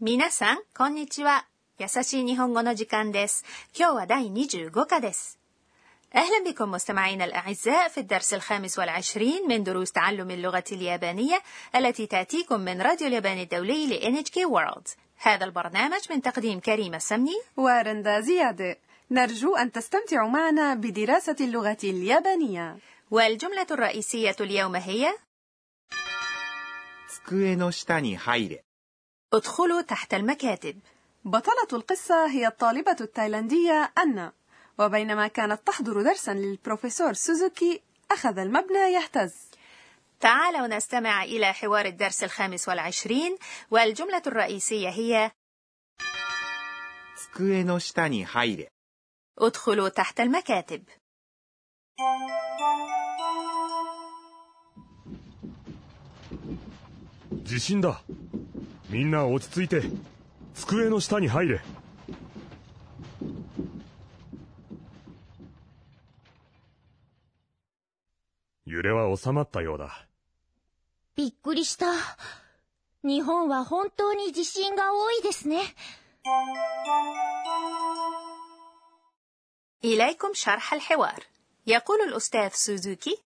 皆さん、こんにちは。優しい日本語の時間です。今日は第25課です。أهلا بكم مستمعينا الأعزاء في الدرس الخامس والعشرين من دروس تعلم اللغة اليابانية التي تأتيكم من راديو اليابان الدولي ل NHK World هذا البرنامج من تقديم كريم السمني ورندا زياد نرجو أن تستمتعوا معنا بدراسة اللغة اليابانية والجملة الرئيسية اليوم هي 机の下に入れ。 ادخلوا تحت المكاتب بطلة القصة هي الطالبة التايلاندية أنا وبينما كانت تحضر درسا للبروفيسور سوزوكي أخذ المبنى يهتز تعالوا نستمع إلى حوار الدرس الخامس والعشرين والجملة الرئيسية هي 机の下に入れ。 ادخلوا تحت المكاتب 地震だ みんな落ち着いて机の下に入れ揺れは収まったようだびっくりした。日本は本当に地震が多いですね。 إليكم شرح الحوار يقول الأستاذ سوزوكي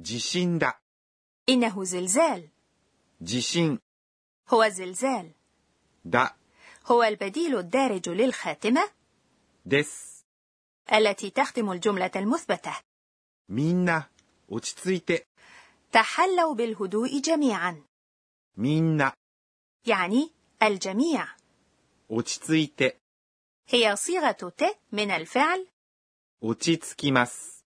地震だ。 إنه زلزال 地震 هو زلزال だ。 هو البديل الدارج للخاتمة です。 التي تختم الجملة المثبتة みんな、落ち着いて。 تحلوا بالهدوء جميعا みんな、 يعني الجميع 落ち着いて。 هي صيغة ت من الفعل 落ち着きます。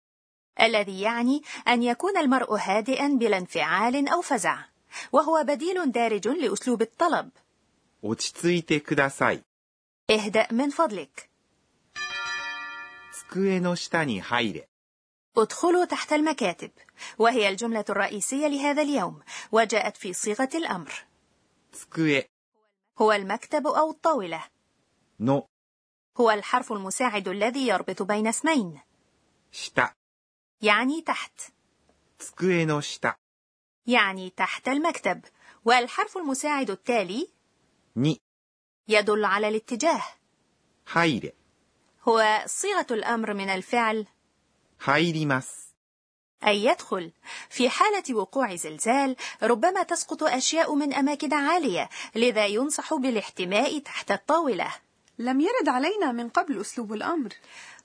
الذي يعني أن يكون المرء هادئا بلا انفعال أو فزع وهو بديل دارج لأسلوب الطلب 落ち着いてください。 اهدأ من فضلك 机の下に入れ。 ادخلوا تحت المكاتب وهي الجملة الرئيسية لهذا اليوم وجاءت في صيغة الأمر 机 هو المكتب أو الطاولة の هو الحرف المساعد الذي يربط بين اسمين 下。 يعني تحت 机の下 يعني تحت المكتب والحرف المساعد التالي に يدل على الاتجاه 入れ。 هو صيغة الأمر من الفعل 入ります。 أي يدخل في حالة وقوع زلزال ربما تسقط أشياء من أماكن عالية لذا ينصح بالاحتماء تحت الطاولة لم يرد علينا من قبل أسلوب الأمر.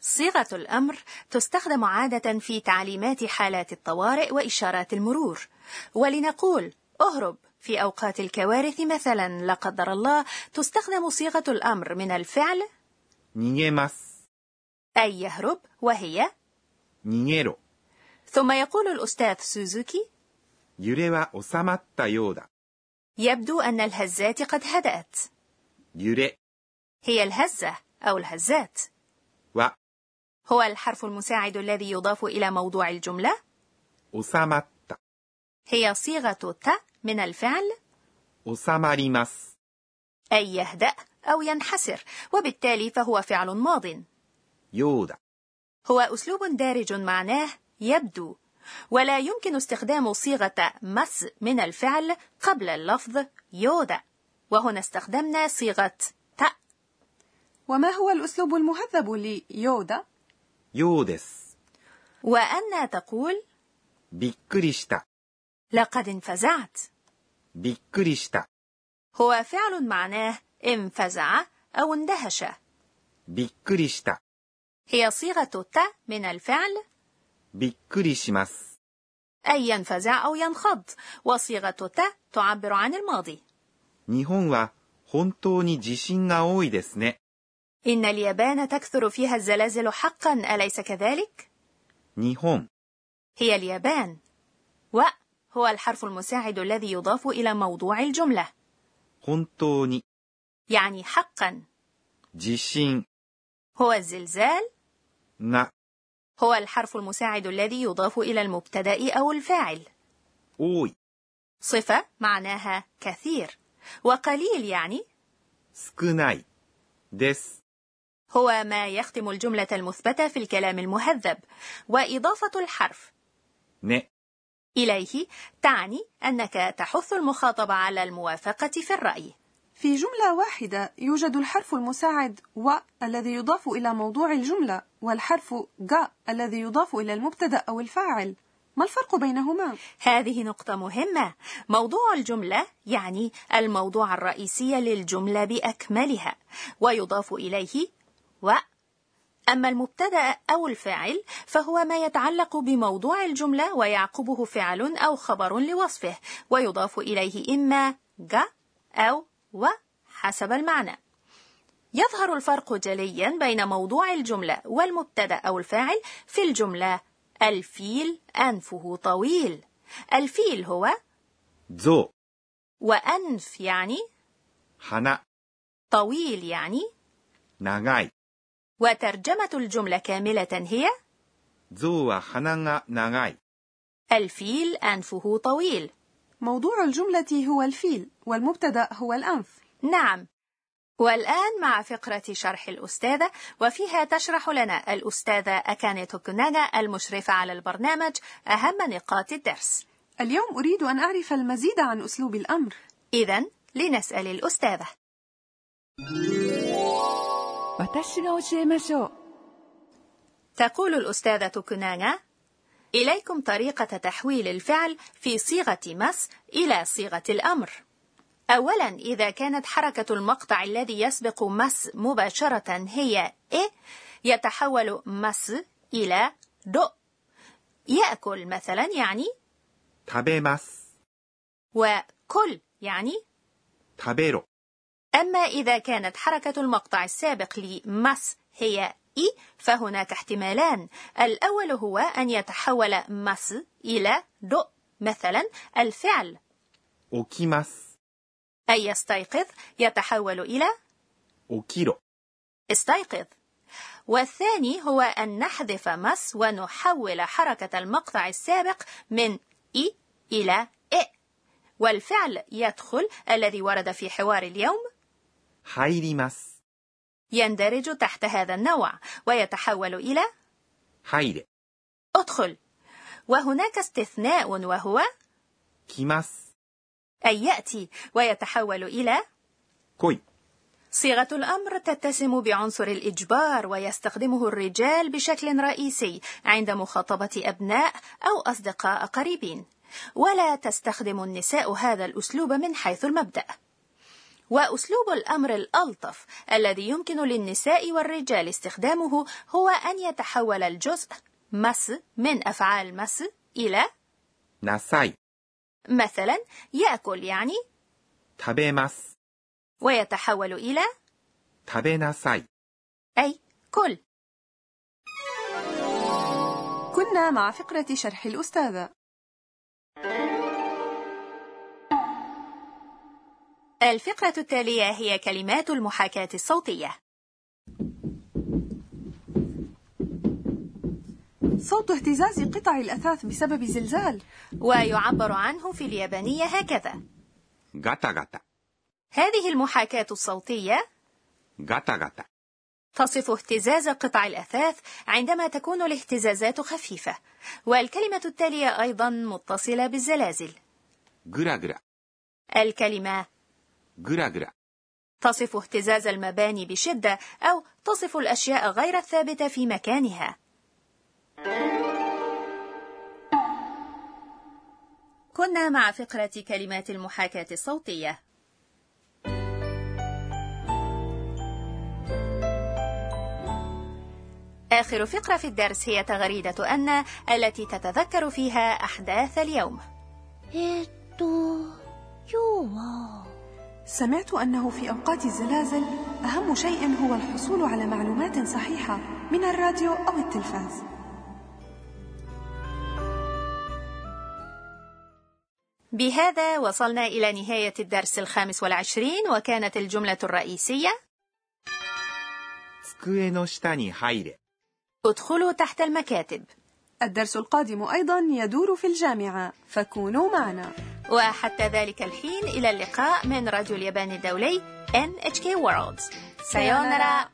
صيغة الأمر تستخدم عادة في تعليمات حالات الطوارئ وإشارات المرور. ولنقول اهرب في أوقات الكوارث مثلا لا قدر الله تستخدم صيغة الأمر من الفعل أي يهرب وهي نيرو ثم يقول الأستاذ سوزوكي يبدو أن الهزات قد هدأت. يري هي الهزة أو الهزات. و هو الحرف المساعد الذي يضاف إلى موضوع الجملة؟ أسامت هي صيغة ت من الفعل أسامريماس أي يهدأ أو ينحسر وبالتالي فهو فعل ماض. يودا. هو أسلوب دارج معناه يبدو ولا يمكن استخدام صيغة مس من الفعل قبل اللفظ يودا. وهنا استخدمنا صيغة وما هو الأسلوب المهذب ليودا؟ ようです。 وأن تقول びっくりした。 لقد انفزعت びっくりした。 هو فعل معناه انفزع أو اندهش びっくりした。 هي صيغة ت من الفعل びっくりします。 أي ينفزع أو ينخض وصيغة ت تعبر عن الماضي 日本は本当に地震が多いですね。 إن اليابان تكثر فيها الزلازل حقا أليس كذلك؟ نيهون هي اليابان. و هو الحرف المساعد الذي يضاف إلى موضوع الجملة. هونتوني. يعني حقا. جيشين. هو الزلزال؟ نا. هو الحرف المساعد الذي يضاف إلى المبتدأ أو الفاعل. أوي. صفة معناها كثير. وقليل يعني؟ سكناي. ديس. هو ما يختم الجملة المثبتة في الكلام المهذب. وإضافة الحرف. ね إليه تعني أنك تحث المخاطب على الموافقة في الرأي. في جملة واحدة يوجد الحرف المساعد و الذي يضاف إلى موضوع الجملة والحرف ج الذي يضاف إلى المبتدأ أو الفاعل. ما الفرق بينهما؟ هذه نقطة مهمة. موضوع الجملة يعني الموضوع الرئيسي للجملة بأكملها، ويضاف إليه و أما المبتدأ أو الفاعل فهو ما يتعلق بموضوع الجملة ويعقبه فعل أو خبر لوصفه ويضاف إليه إما ج أو و حسب المعنى. يظهر الفرق جليا بين موضوع الجملة والمبتدأ أو الفاعل في الجملة الفيل أنفه طويل. الفيل هو زو وأنف يعني حنا. طويل يعني ناغاي. وترجمة الجملة كاملة هي 象は鼻が長い。 الفيل أنفه طويل موضوع الجملة هو الفيل والمبتدأ هو الأنف نعم والآن مع فقرة شرح الأستاذة وفيها تشرح لنا الأستاذة أكاني توكوناغا المشرفة على البرنامج أهم نقاط الدرس اليوم أريد أن أعرف المزيد عن أسلوب الأمر إذا لنسأل الأستاذة 私が教えましょう تقول الأستاذة توكوناغا إليكم طريقة تحويل الفعل في صيغة مس إلى صيغة الأمر أولا إذا كانت حركة المقطع الذي يسبق مس مباشرة هي إيه يتحول مس إلى دو يأكل مثلا يعني 食べます。 وكل يعني 食べろ。 أما إذا كانت حركة المقطع السابق لماس هي إي فهناك احتمالان. الأول هو أن يتحول ます إلى ろ مثلا الفعل. 起きます. أي يستيقظ يتحول إلى 起きろ. استيقظ. والثاني هو أن نحذف ます ونحول حركة المقطع السابق من い إلى え. والفعل يدخل الذي ورد في حوار اليوم 入ります。 يندرج تحت هذا النوع ويتحول إلى 入れ。 ادخل وهناك استثناء وهو 来ます。 أي يأتي ويتحول إلى 来い。 صيغة الأمر تتسم بعنصر الإجبار ويستخدمه الرجال بشكل رئيسي عند مخاطبة أبناء أو أصدقاء قريبين ولا تستخدم النساء هذا الأسلوب من حيث المبدأ وأسلوب الأمر الألطف الذي يمكن للنساء والرجال استخدامه هو أن يتحول الجزء مس من أفعال مس إلى ناساي مثلا يأكل يعني تابيماس. ويتحول إلى تابيناساي. أي كل. كنا مع فقرة شرح الأستاذة. الفقرة التالية هي كلمات المحاكاة الصوتية. صوت اهتزاز قطع الأثاث بسبب زلزال. ويعبر عنه في اليابانية هكذا. غاتا غاتا. هذه المحاكاة الصوتية غاتا غاتا. تصف اهتزاز قطع الأثاث عندما تكون الاهتزازات خفيفة. والكلمة التالية أيضا متصلة بالزلازل. غرا غرا. الكلمة ぐらぐら。 تصف اهتزاز المباني بشدة أو تصف الأشياء غير الثابتة في مكانها كنا مع فقرة كلمات المحاكاة الصوتية آخر فقرة في الدرس هي تغريدة أن التي تتذكر فيها أحداث اليوم えーっと今日は سمعت أنه في أوقات الزلازل أهم شيء هو الحصول على معلومات صحيحة من الراديو أو التلفاز. بهذا وصلنا إلى نهاية الدرس الخامس والعشرين وكانت الجملة الرئيسية ادخلوا تحت المكاتب. الدرس القادم أيضا يدور في الجامعة فكونوا معنا. وحتى ذلك الحين إلى اللقاء من راديو اليابان الدولي NHK World. سايونارا